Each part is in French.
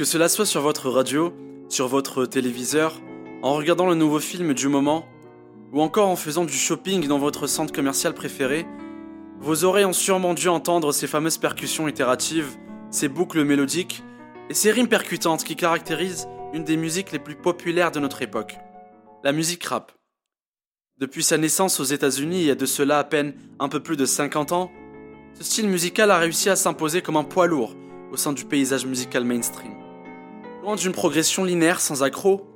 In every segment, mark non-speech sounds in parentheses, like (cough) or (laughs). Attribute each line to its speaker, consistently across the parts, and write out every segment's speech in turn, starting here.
Speaker 1: Que cela soit sur votre radio, sur votre téléviseur, en regardant le nouveau film du moment, ou encore en faisant du shopping dans votre centre commercial préféré, vos oreilles ont sûrement dû entendre ces fameuses percussions itératives, ces boucles mélodiques et ces rimes percutantes qui caractérisent une des musiques les plus populaires de notre époque, la musique rap. Depuis sa naissance aux États-Unis il y a de cela à peine un peu plus de 50 ans, ce style musical a réussi à s'imposer comme un poids lourd au sein du paysage musical mainstream. Loin d'une progression linéaire sans accroc,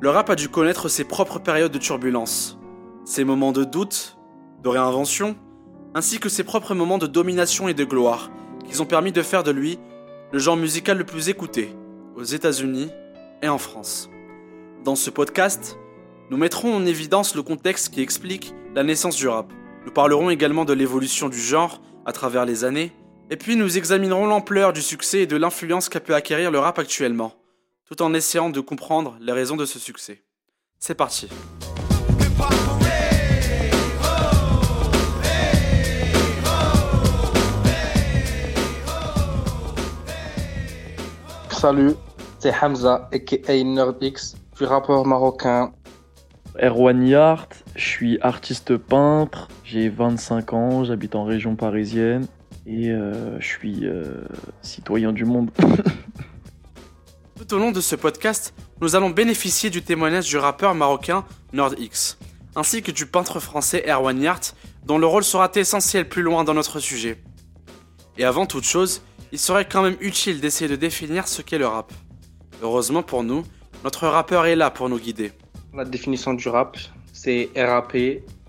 Speaker 1: le rap a dû connaître ses propres périodes de turbulence, ses moments de doute, de réinvention, ainsi que ses propres moments de domination et de gloire, qui ont permis de faire de lui le genre musical le plus écouté aux États-Unis et en France. Dans ce podcast, nous mettrons en évidence le contexte qui explique la naissance du rap. Nous parlerons également de l'évolution du genre à travers les années, et puis nous examinerons l'ampleur du succès et de l'influence qu'a pu acquérir le rap actuellement, tout en essayant de comprendre les raisons de ce succès. C'est parti.
Speaker 2: Salut, c'est Hamza, aka NerdX, je suis rappeur marocain.
Speaker 3: Erwan Yart, je suis artiste peintre, j'ai 25 ans, j'habite en région parisienne et euh, je suis euh, citoyen du monde. (laughs)
Speaker 1: Tout au long de ce podcast, nous allons bénéficier du témoignage du rappeur marocain NordX, ainsi que du peintre français Erwan Yart, dont le rôle sera essentiel plus loin dans notre sujet. Et avant toute chose, il serait quand même utile d'essayer de définir ce qu'est le rap. Heureusement pour nous, notre rappeur est là pour nous guider.
Speaker 2: La définition du rap, c'est RAP,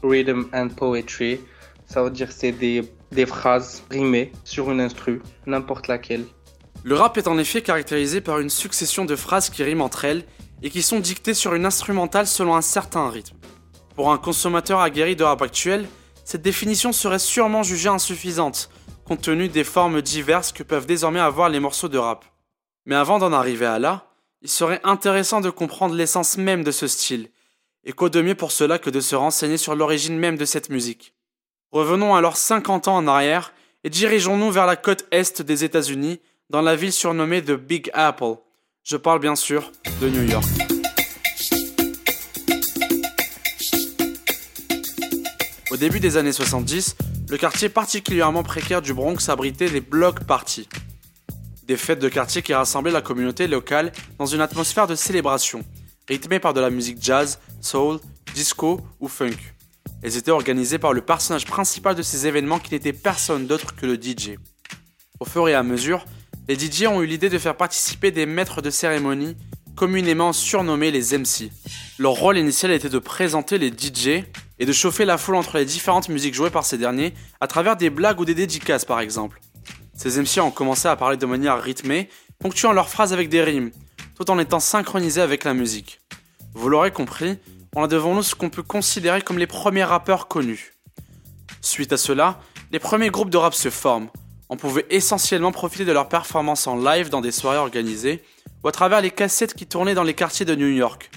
Speaker 2: Rhythm and Poetry. Ça veut dire c'est des, des phrases rimées sur une instru, n'importe laquelle.
Speaker 1: Le rap est en effet caractérisé par une succession de phrases qui riment entre elles et qui sont dictées sur une instrumentale selon un certain rythme. Pour un consommateur aguerri de rap actuel, cette définition serait sûrement jugée insuffisante, compte tenu des formes diverses que peuvent désormais avoir les morceaux de rap. Mais avant d'en arriver à là, il serait intéressant de comprendre l'essence même de ce style, et quoi de mieux pour cela que de se renseigner sur l'origine même de cette musique. Revenons alors 50 ans en arrière et dirigeons-nous vers la côte est des États-Unis, dans la ville surnommée The Big Apple. Je parle bien sûr de New York. Au début des années 70, le quartier particulièrement précaire du Bronx abritait les block parties. Des fêtes de quartier qui rassemblaient la communauté locale dans une atmosphère de célébration, rythmée par de la musique jazz, soul, disco ou funk. Elles étaient organisées par le personnage principal de ces événements qui n'était personne d'autre que le DJ. Au fur et à mesure, les DJ ont eu l'idée de faire participer des maîtres de cérémonie, communément surnommés les MC. Leur rôle initial était de présenter les DJ et de chauffer la foule entre les différentes musiques jouées par ces derniers à travers des blagues ou des dédicaces par exemple. Ces MC ont commencé à parler de manière rythmée, ponctuant leurs phrases avec des rimes, tout en étant synchronisés avec la musique. Vous l'aurez compris, on a devant nous ce qu'on peut considérer comme les premiers rappeurs connus. Suite à cela, les premiers groupes de rap se forment, on pouvait essentiellement profiter de leurs performances en live dans des soirées organisées ou à travers les cassettes qui tournaient dans les quartiers de New York.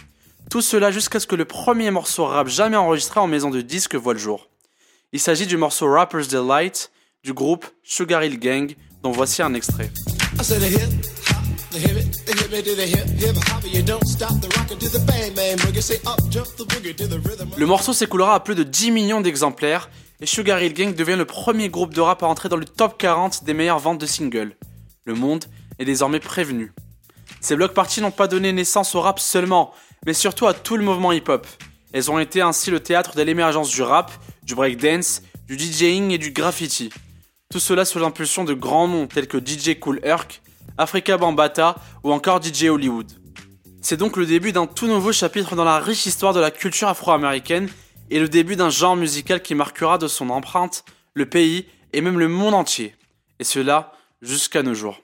Speaker 1: Tout cela jusqu'à ce que le premier morceau rap jamais enregistré en maison de disque voit le jour. Il s'agit du morceau Rapper's Delight du groupe Sugar Hill Gang dont voici un extrait. Le morceau s'écoulera à plus de 10 millions d'exemplaires et Sugar Hill Gang devient le premier groupe de rap à entrer dans le top 40 des meilleures ventes de singles. Le monde est désormais prévenu. Ces block parties n'ont pas donné naissance au rap seulement, mais surtout à tout le mouvement hip-hop. Elles ont été ainsi le théâtre de l'émergence du rap, du breakdance, du DJing et du graffiti. Tout cela sous l'impulsion de grands noms tels que DJ Cool Herc, Africa Bambata ou encore DJ Hollywood. C'est donc le début d'un tout nouveau chapitre dans la riche histoire de la culture afro-américaine et le début d'un genre musical qui marquera de son empreinte le pays et même le monde entier. Et cela jusqu'à nos jours.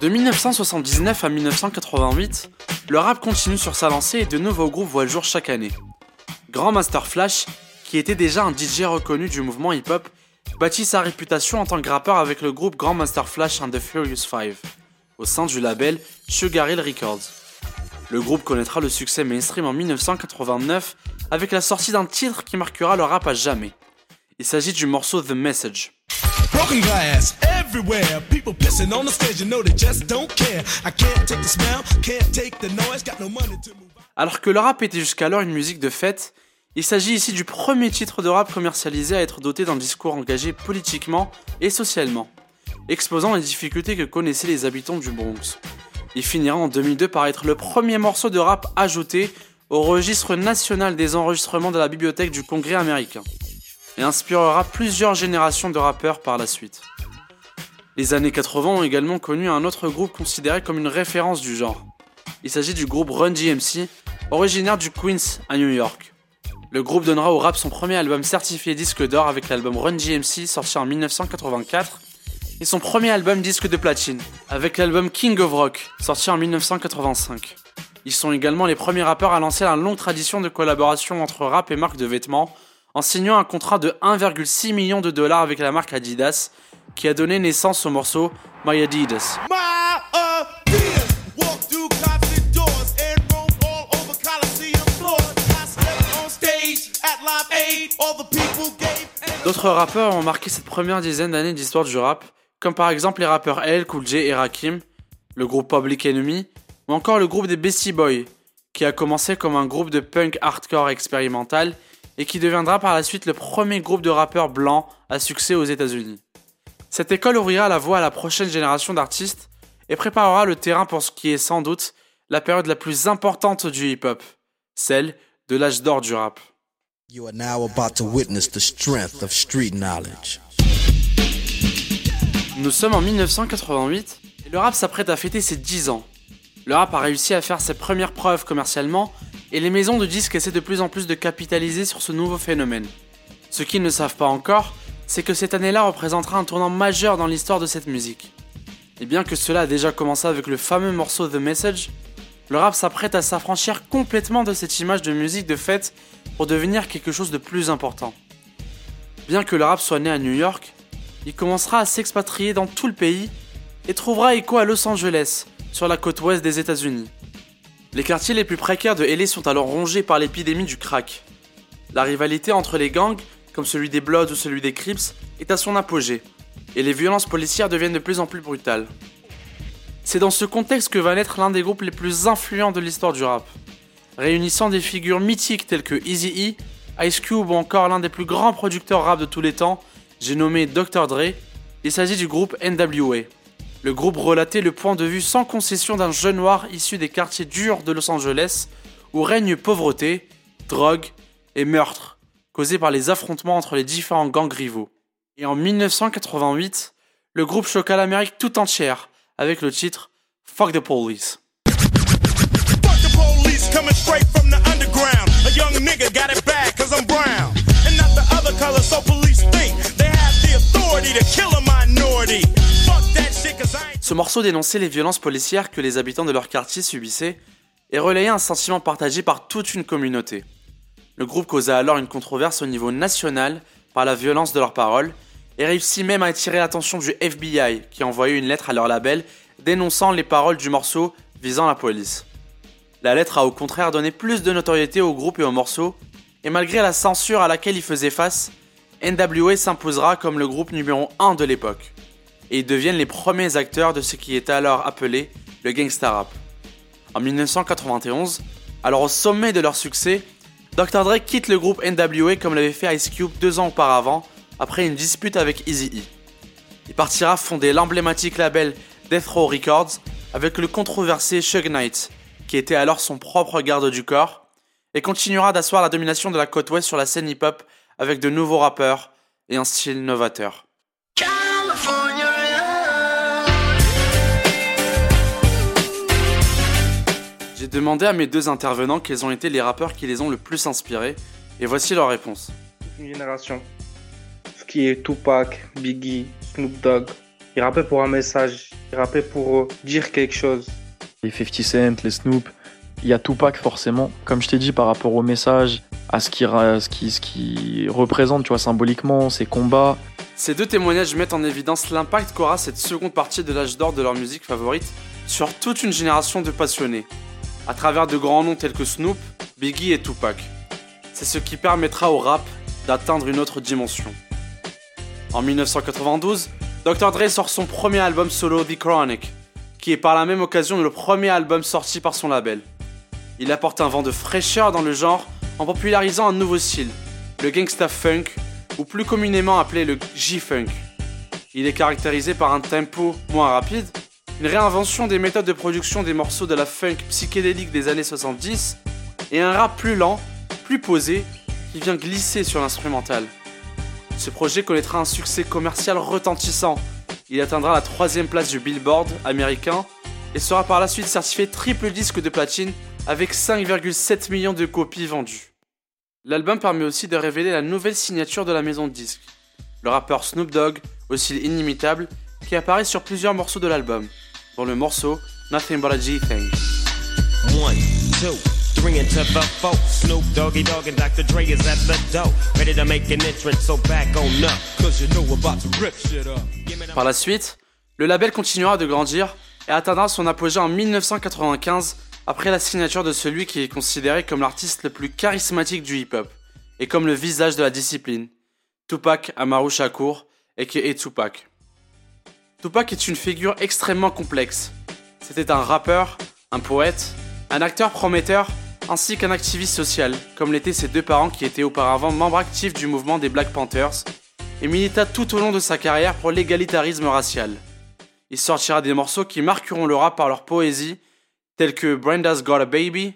Speaker 1: De 1979 à 1988, le rap continue sur sa lancée et de nouveaux groupes voient le jour chaque année. Grand Master Flash, qui était déjà un DJ reconnu du mouvement hip-hop, bâtit sa réputation en tant que rappeur avec le groupe Grand Master Flash and the Furious Five au sein du label Sugar Hill Records. Le groupe connaîtra le succès mainstream en 1989 avec la sortie d'un titre qui marquera le rap à jamais. Il s'agit du morceau The Message. Alors que le rap était jusqu'alors une musique de fête, il s'agit ici du premier titre de rap commercialisé à être doté d'un discours engagé politiquement et socialement, exposant les difficultés que connaissaient les habitants du Bronx. Il finira en 2002 par être le premier morceau de rap ajouté au registre national des enregistrements de la bibliothèque du Congrès américain, et inspirera plusieurs générations de rappeurs par la suite. Les années 80 ont également connu un autre groupe considéré comme une référence du genre. Il s'agit du groupe Run DMC, originaire du Queens à New York. Le groupe donnera au rap son premier album certifié disque d'or avec l'album Run DMC sorti en 1984 et son premier album disque de platine avec l'album King of Rock sorti en 1985. Ils sont également les premiers rappeurs à lancer la longue tradition de collaboration entre rap et marque de vêtements en signant un contrat de 1,6 million de dollars avec la marque Adidas qui a donné naissance au morceau My Adidas. D'autres rappeurs ont marqué cette première dizaine d'années d'histoire du rap, comme par exemple les rappeurs L, Cool J et Rakim, le groupe Public Enemy, ou encore le groupe des Beastie Boys, qui a commencé comme un groupe de punk hardcore expérimental et qui deviendra par la suite le premier groupe de rappeurs blancs à succès aux États-Unis. Cette école ouvrira la voie à la prochaine génération d'artistes et préparera le terrain pour ce qui est sans doute la période la plus importante du hip-hop, celle de l'âge d'or du rap. You are now about to witness the strength of street knowledge. Nous sommes en 1988 et le rap s'apprête à fêter ses 10 ans. Le rap a réussi à faire ses premières preuves commercialement et les maisons de disques essaient de plus en plus de capitaliser sur ce nouveau phénomène. Ce qu'ils ne savent pas encore, c'est que cette année-là représentera un tournant majeur dans l'histoire de cette musique. Et bien que cela a déjà commencé avec le fameux morceau The Message, le rap s'apprête à s'affranchir complètement de cette image de musique de fête pour devenir quelque chose de plus important. Bien que le rap soit né à New York, il commencera à s'expatrier dans tout le pays et trouvera écho à Los Angeles, sur la côte ouest des États-Unis. Les quartiers les plus précaires de LA sont alors rongés par l'épidémie du crack. La rivalité entre les gangs, comme celui des Bloods ou celui des Crips, est à son apogée, et les violences policières deviennent de plus en plus brutales. C'est dans ce contexte que va naître l'un des groupes les plus influents de l'histoire du rap, réunissant des figures mythiques telles que Eazy-E, Ice Cube ou encore l'un des plus grands producteurs rap de tous les temps, j'ai nommé Dr. Dre, il s'agit du groupe NWA. Le groupe relatait le point de vue sans concession d'un jeune noir issu des quartiers durs de Los Angeles, où règne pauvreté, drogue et meurtre, causés par les affrontements entre les différents gangs rivaux. Et en 1988, le groupe choqua l'Amérique tout entière avec le titre Fuck the Police. Ce morceau dénonçait les violences policières que les habitants de leur quartier subissaient et relayait un sentiment partagé par toute une communauté. Le groupe causa alors une controverse au niveau national par la violence de leurs paroles et réussit même à attirer l'attention du FBI qui a envoyé une lettre à leur label dénonçant les paroles du morceau visant la police. La lettre a au contraire donné plus de notoriété au groupe et au morceau, et malgré la censure à laquelle il faisait face, NWA s'imposera comme le groupe numéro 1 de l'époque, et ils deviennent les premiers acteurs de ce qui est alors appelé le gangsta rap. En 1991, alors au sommet de leur succès, Dr. Dre quitte le groupe NWA comme l'avait fait Ice Cube deux ans auparavant après une dispute avec Eazy-E. Il partira fonder l'emblématique label Death Row Records avec le controversé Shug Knight, qui était alors son propre garde du corps, et continuera d'asseoir la domination de la côte ouest sur la scène hip-hop avec de nouveaux rappeurs et un style novateur. J'ai demandé à mes deux intervenants quels ont été les rappeurs qui les ont le plus inspirés, et voici leur réponse.
Speaker 2: Une génération qui est Tupac, Biggie, Snoop Dogg. Ils rappaient pour un message, ils rappaient pour euh, dire quelque chose.
Speaker 3: Les 50 Cent, les Snoop, il y a Tupac forcément. Comme je t'ai dit, par rapport au message, à ce qui, représente, tu symboliquement, ses combats.
Speaker 1: Ces deux témoignages mettent en évidence l'impact qu'aura cette seconde partie de l'âge d'or de leur musique favorite sur toute une génération de passionnés, à travers de grands noms tels que Snoop, Biggie et Tupac. C'est ce qui permettra au rap d'atteindre une autre dimension. En 1992, Dr. Dre sort son premier album solo The Chronic, qui est par la même occasion le premier album sorti par son label. Il apporte un vent de fraîcheur dans le genre en popularisant un nouveau style, le gangsta funk, ou plus communément appelé le G-funk. Il est caractérisé par un tempo moins rapide, une réinvention des méthodes de production des morceaux de la funk psychédélique des années 70, et un rap plus lent, plus posé, qui vient glisser sur l'instrumental. Ce projet connaîtra un succès commercial retentissant. Il atteindra la troisième place du Billboard américain et sera par la suite certifié triple disque de platine avec 5,7 millions de copies vendues. L'album permet aussi de révéler la nouvelle signature de la maison de disques. Le rappeur Snoop Dogg, aussi inimitable, qui apparaît sur plusieurs morceaux de l'album, dont le morceau Nothing But a G Thing. Par la suite, le label continuera de grandir et atteindra son apogée en 1995 après la signature de celui qui est considéré comme l'artiste le plus charismatique du hip-hop et comme le visage de la discipline, Tupac Amaru Shakur, a.k.a. Tupac. Tupac est une figure extrêmement complexe. C'était un rappeur, un poète, un acteur prometteur, ainsi qu'un activiste social, comme l'étaient ses deux parents qui étaient auparavant membres actifs du mouvement des Black Panthers, et milita tout au long de sa carrière pour l'égalitarisme racial. Il sortira des morceaux qui marqueront le rap par leur poésie, tels que Brenda's Got a Baby,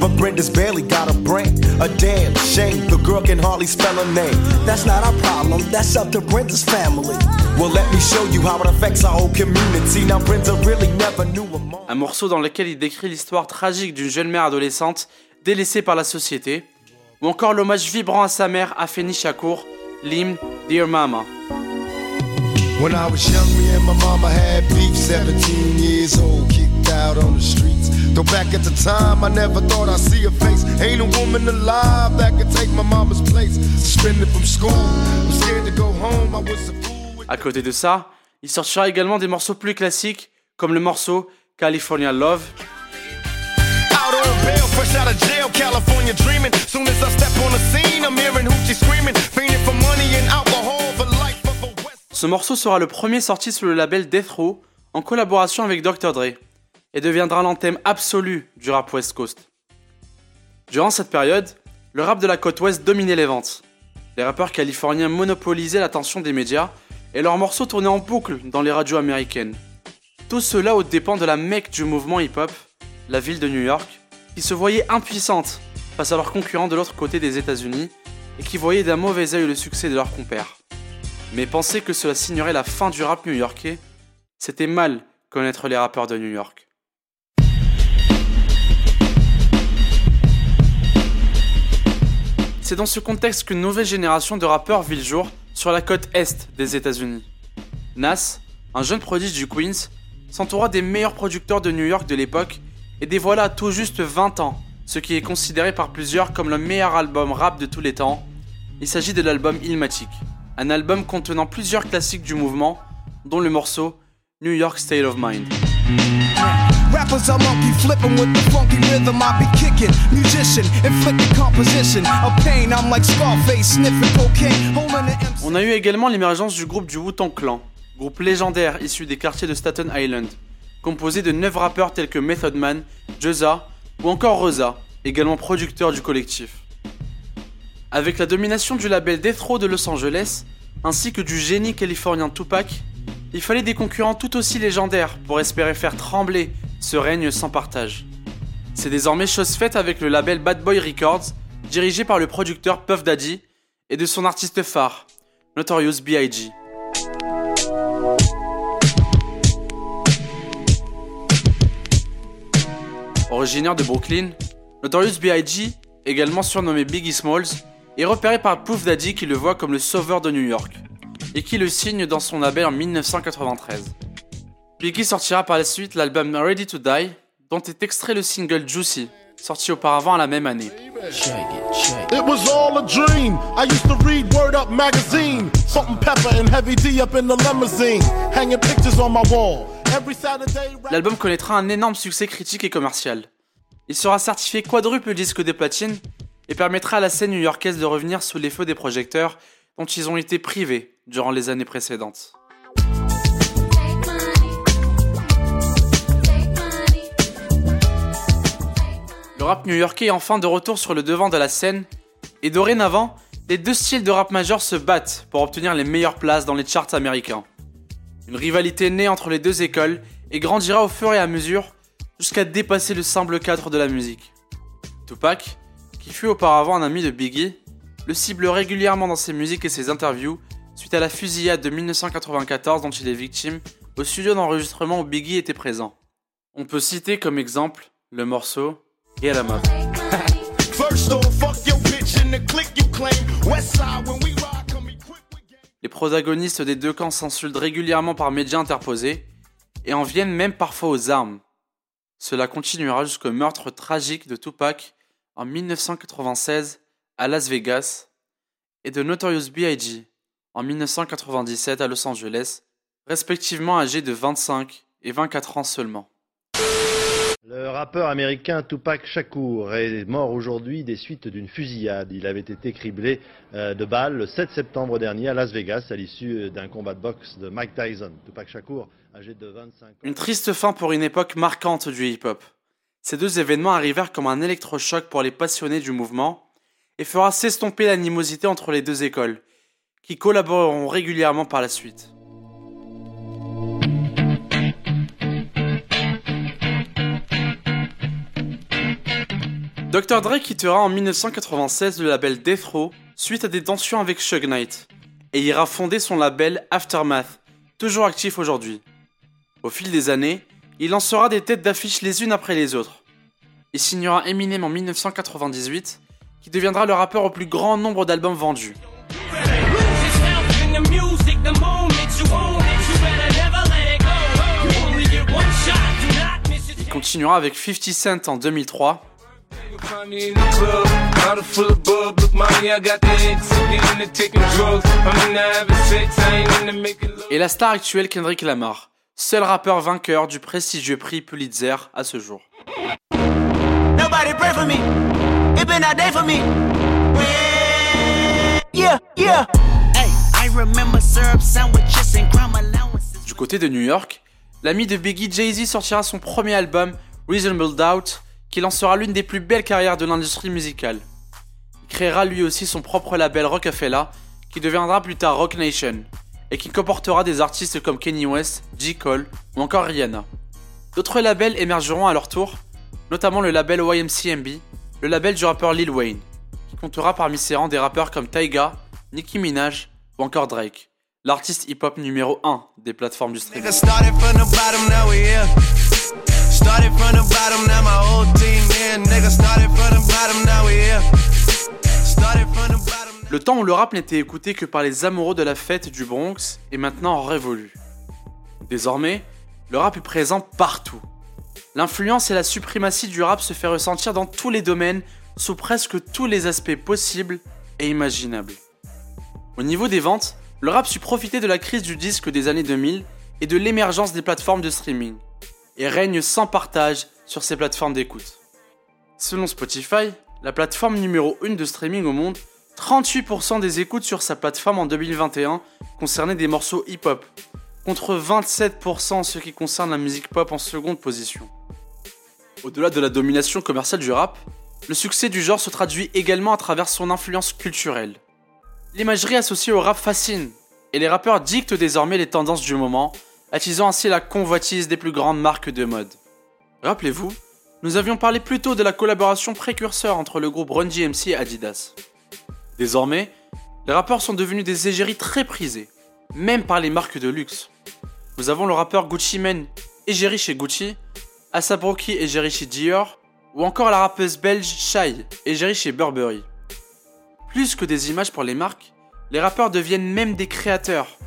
Speaker 1: But Brenda's barely got a brain. A damn shame. The girl can hardly spell her name. That's not our problem. That's up to Brenda's family. Well, let me show you how it affects our whole community. Now, Brenda really never knew a mom. Un morceau dans lequel il décrit l'histoire tragique d'une jeune mère adolescente délaissée par la société. Ou encore l'hommage vibrant à sa mère, Afeni Shakur, l'hymne Dear Mama. When I was young, me and my mama had beef, 17 years old, kicked out on the streets. Though back at the time, I never thought I'd see a face. Ain't a woman alive that could take my mama's place. Suspended from school, I'm scared to go home, I was a fool. À côté de ça, il sortira également des morceaux plus classiques, comme le morceau California Love. Ce morceau sera le premier sorti sur le label Death Row en collaboration avec Dr. Dre et deviendra l'anthème absolu du rap West Coast. Durant cette période, le rap de la côte ouest dominait les ventes. Les rappeurs californiens monopolisaient l'attention des médias et leurs morceaux tournaient en boucle dans les radios américaines. Tout cela aux dépens de la mecque du mouvement hip-hop, la ville de New York, qui se voyait impuissante face à leurs concurrents de l'autre côté des États-Unis et qui voyait d'un mauvais œil le succès de leurs compères. Mais penser que cela signerait la fin du rap new-yorkais, c'était mal connaître les rappeurs de New York. C'est dans ce contexte qu'une nouvelle génération de rappeurs vit le jour sur la côte est des États-Unis. Nas, un jeune prodige du Queens, s'entoura des meilleurs producteurs de New York de l'époque et dévoila à tout juste 20 ans ce qui est considéré par plusieurs comme le meilleur album rap de tous les temps. Il s'agit de l'album Illmatic un album contenant plusieurs classiques du mouvement, dont le morceau New York State of Mind. On a eu également l'émergence du groupe du Wu-Tang Clan, groupe légendaire issu des quartiers de Staten Island, composé de 9 rappeurs tels que Method Man, Jeza ou encore Rosa, également producteur du collectif. Avec la domination du label Death Row de Los Angeles, ainsi que du génie californien Tupac, il fallait des concurrents tout aussi légendaires pour espérer faire trembler ce règne sans partage. C'est désormais chose faite avec le label Bad Boy Records, dirigé par le producteur Puff Daddy et de son artiste phare, Notorious B.I.G. Originaire de Brooklyn, Notorious B.I.G., également surnommé Biggie Smalls, est repéré par Puff Daddy qui le voit comme le sauveur de New York, et qui le signe dans son label en 1993. Biggie sortira par la suite l'album Ready to Die, dont est extrait le single Juicy, sorti auparavant la même année. L'album connaîtra un énorme succès critique et commercial. Il sera certifié quadruple disque de platine et permettra à la scène new-yorkaise de revenir sous les feux des projecteurs dont ils ont été privés durant les années précédentes. Le rap new-yorkais est enfin de retour sur le devant de la scène, et dorénavant, les deux styles de rap majeur se battent pour obtenir les meilleures places dans les charts américains. Une rivalité née entre les deux écoles et grandira au fur et à mesure jusqu'à dépasser le simple cadre de la musique. Tupac, qui fut auparavant un ami de Biggie, le cible régulièrement dans ses musiques et ses interviews suite à la fusillade de 1994 dont il est victime au studio d'enregistrement où Biggie était présent. On peut citer comme exemple le morceau Up. Les protagonistes des deux camps s'insultent régulièrement par médias interposés et en viennent même parfois aux armes. Cela continuera jusqu'au meurtre tragique de Tupac en 1996 à Las Vegas et de Notorious B.I.G. en 1997 à Los Angeles, respectivement âgés de 25 et 24 ans seulement.
Speaker 4: Le rappeur américain Tupac Shakur est mort aujourd'hui des suites d'une fusillade. Il avait été criblé euh, de balles le 7 septembre dernier à Las Vegas à l'issue d'un combat de boxe de Mike Tyson. Tupac Shakur, âgé de 25 ans.
Speaker 1: Une triste fin pour une époque marquante du hip-hop. Ces deux événements arrivèrent comme un électrochoc pour les passionnés du mouvement et fera s'estomper l'animosité entre les deux écoles, qui collaboreront régulièrement par la suite. Dr. Dre quittera en 1996 le label Death Row suite à des tensions avec Shug Knight et ira fonder son label Aftermath, toujours actif aujourd'hui. Au fil des années, il lancera des têtes d'affiche les unes après les autres. Il signera Eminem en 1998, qui deviendra le rappeur au plus grand nombre d'albums vendus. Il continuera avec 50 Cent en 2003 et la star actuelle Kendrick Lamar, seul rappeur vainqueur du prestigieux prix Pulitzer à ce jour. Du côté de New York, l'ami de Biggie Jay-Z sortira son premier album Reasonable Doubt qui lancera l'une des plus belles carrières de l'industrie musicale. Il créera lui aussi son propre label Rockefeller, qui deviendra plus tard Rock Nation, et qui comportera des artistes comme Kanye West, J. Cole ou encore Rihanna. D'autres labels émergeront à leur tour, notamment le label YMCMB, le label du rappeur Lil Wayne, qui comptera parmi ses rangs des rappeurs comme Taiga, Nicki Minaj ou encore Drake, l'artiste hip-hop numéro 1 des plateformes du streaming. Le temps où le rap n'était écouté que par les amoureux de la fête du Bronx est maintenant révolu. Désormais, le rap est présent partout. L'influence et la suprématie du rap se fait ressentir dans tous les domaines, sous presque tous les aspects possibles et imaginables. Au niveau des ventes, le rap sut profiter de la crise du disque des années 2000 et de l'émergence des plateformes de streaming, et règne sans partage sur ces plateformes d'écoute. Selon Spotify, la plateforme numéro 1 de streaming au monde, 38% des écoutes sur sa plateforme en 2021 concernaient des morceaux hip-hop, contre 27% en ce qui concerne la musique pop en seconde position. Au-delà de la domination commerciale du rap, le succès du genre se traduit également à travers son influence culturelle. L'imagerie associée au rap fascine, et les rappeurs dictent désormais les tendances du moment, attisant ainsi la convoitise des plus grandes marques de mode. Rappelez-vous, nous avions parlé plus tôt de la collaboration précurseur entre le groupe Run DMC et Adidas. Désormais, les rappeurs sont devenus des égéries très prisées, même par les marques de luxe. Nous avons le rappeur Gucci Mane, égérie chez Gucci, Asap Rocky, chez Dior, ou encore la rappeuse belge Shai, égérie chez Burberry. Plus que des images pour les marques, les rappeurs deviennent même des créateurs.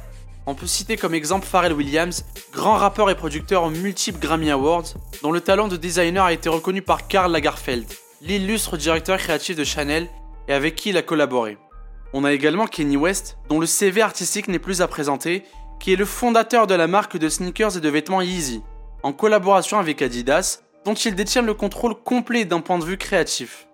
Speaker 1: On peut citer comme exemple Pharrell Williams, grand rappeur et producteur aux multiples Grammy Awards, dont le talent de designer a été reconnu par Karl Lagerfeld, l'illustre directeur créatif de Chanel et avec qui il a collaboré. On a également Kanye West, dont le CV artistique n'est plus à présenter, qui est le fondateur de la marque de sneakers et de vêtements Yeezy, en collaboration avec Adidas, dont il détient le contrôle complet d'un point de vue créatif.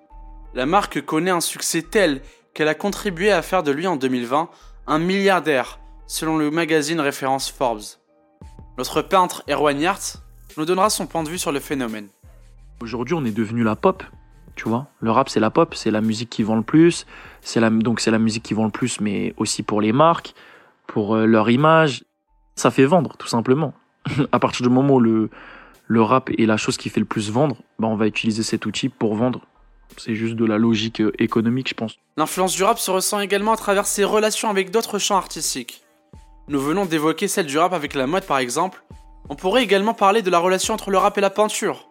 Speaker 1: La marque connaît un succès tel qu'elle a contribué à faire de lui en 2020 un milliardaire, selon le magazine référence Forbes. Notre peintre Erwan Yart nous donnera son point de vue sur le phénomène.
Speaker 3: Aujourd'hui, on est devenu la pop, tu vois. Le rap, c'est la pop, c'est la musique qui vend le plus. C'est la, donc c'est la musique qui vend le plus, mais aussi pour les marques, pour euh, leur image. Ça fait vendre, tout simplement. (laughs) à partir du moment où le, le rap est la chose qui fait le plus vendre, bah on va utiliser cet outil pour vendre. C'est juste de la logique euh, économique, je pense.
Speaker 1: L'influence du rap se ressent également à travers ses relations avec d'autres champs artistiques. Nous venons d'évoquer celle du rap avec la mode par exemple. On pourrait également parler de la relation entre le rap et la peinture.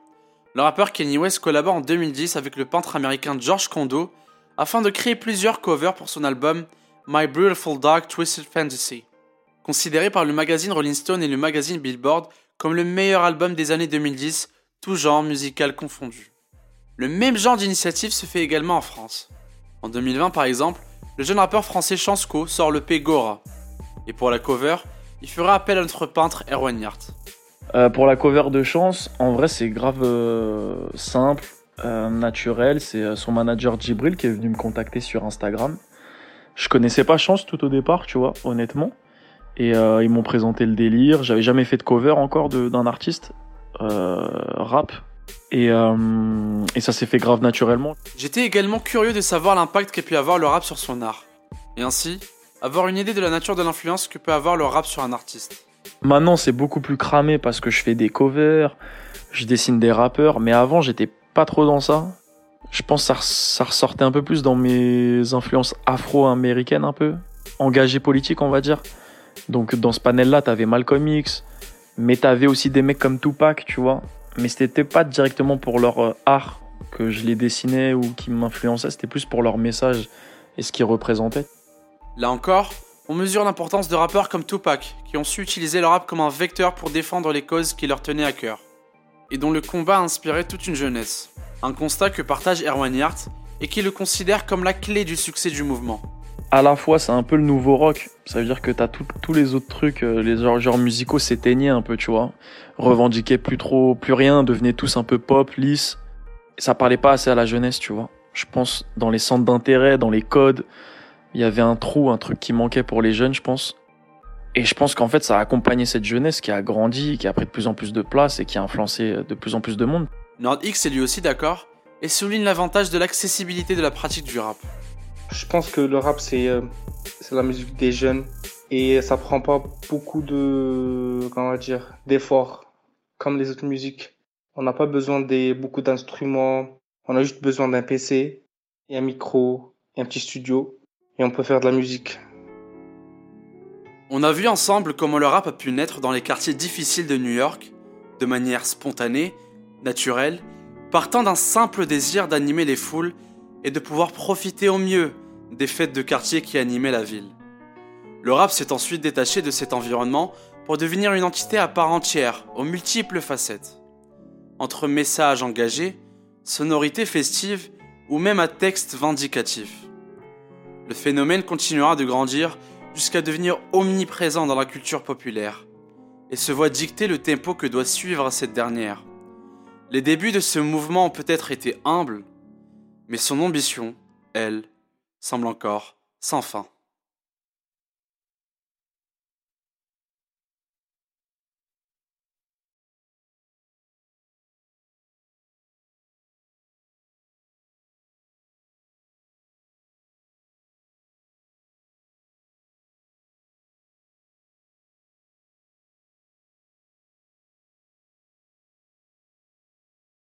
Speaker 1: Le rappeur Kenny West collabore en 2010 avec le peintre américain George Kondo afin de créer plusieurs covers pour son album My Beautiful Dark Twisted Fantasy. Considéré par le magazine Rolling Stone et le magazine Billboard comme le meilleur album des années 2010, tout genre musical confondu. Le même genre d'initiative se fait également en France. En 2020 par exemple, le jeune rappeur français Chansco sort le P Gora. Et pour la cover, il fera appel à notre peintre Erwan Yart.
Speaker 3: Euh, pour la cover de Chance, en vrai c'est grave euh, simple, euh, naturel. C'est son manager Djibril qui est venu me contacter sur Instagram. Je connaissais pas Chance tout au départ, tu vois, honnêtement. Et ils m'ont présenté le délire. J'avais jamais fait de cover encore d'un artiste rap. Et, et ça s'est fait grave naturellement.
Speaker 1: J'étais également curieux de savoir l'impact qu'a pu avoir le rap sur son art. Et ainsi, avoir une idée de la nature de l'influence que peut avoir le rap sur un artiste.
Speaker 3: Maintenant, c'est beaucoup plus cramé parce que je fais des covers, je dessine des rappeurs, mais avant, j'étais pas trop dans ça. Je pense que ça, ressortait un peu plus dans mes influences afro-américaines, un peu, engagées politiques, on va dire. Donc, dans ce panel-là, t'avais Malcolm X, mais t'avais aussi des mecs comme Tupac, tu vois. Mais c'était pas directement pour leur euh, art que je les dessinais ou qui m'influençaient, c'était plus pour leur message et ce qu'ils représentaient.
Speaker 1: Là encore, on mesure l'importance de rappeurs comme Tupac, qui ont su utiliser le rap comme un vecteur pour défendre les causes qui leur tenaient à cœur, et dont le combat a inspiré toute une jeunesse. Un constat que partage Erwan Yart, et qui le considère comme la clé du succès du mouvement.
Speaker 3: À la fois, c'est un peu le nouveau rock, ça veut dire que t'as tous les autres trucs, euh, les genres, musicaux s'éteignaient un peu, tu vois. Revendiquaient plus trop, plus rien, devenaient tous un peu pop, lisse. Ça parlait pas assez à la jeunesse, tu vois. Je pense dans les centres d'intérêt, dans les codes, il y avait un trou, un truc qui manquait pour les jeunes, je pense. Et je pense qu'en fait, ça a accompagné cette jeunesse qui a grandi, qui a pris de plus en plus de place et qui a influencé de plus en plus de monde.
Speaker 1: NordX est lui aussi d'accord et souligne l'avantage de l'accessibilité de la pratique du rap.
Speaker 2: Je pense que le rap, c'est euh, la musique des jeunes et ça prend pas beaucoup de, comment on va dire, d'efforts comme les autres musiques. On n'a pas besoin de beaucoup d'instruments, on a juste besoin d'un PC et un micro et un petit studio et on peut faire de la musique.
Speaker 1: On a vu ensemble comment le rap a pu naître dans les quartiers difficiles de New York, de manière spontanée, naturelle, partant d'un simple désir d'animer les foules et de pouvoir profiter au mieux des fêtes de quartier qui animaient la ville. Le rap s'est ensuite détaché de cet environnement pour devenir une entité à part entière, aux multiples facettes. Entre messages engagés, sonorités festives ou même à texte vindicatif. Le phénomène continuera de grandir jusqu'à devenir omniprésent dans la culture populaire et se voit dicter le tempo que doit suivre cette dernière. Les débuts de ce mouvement ont peut-être été humbles, mais son ambition, elle, semble encore sans fin.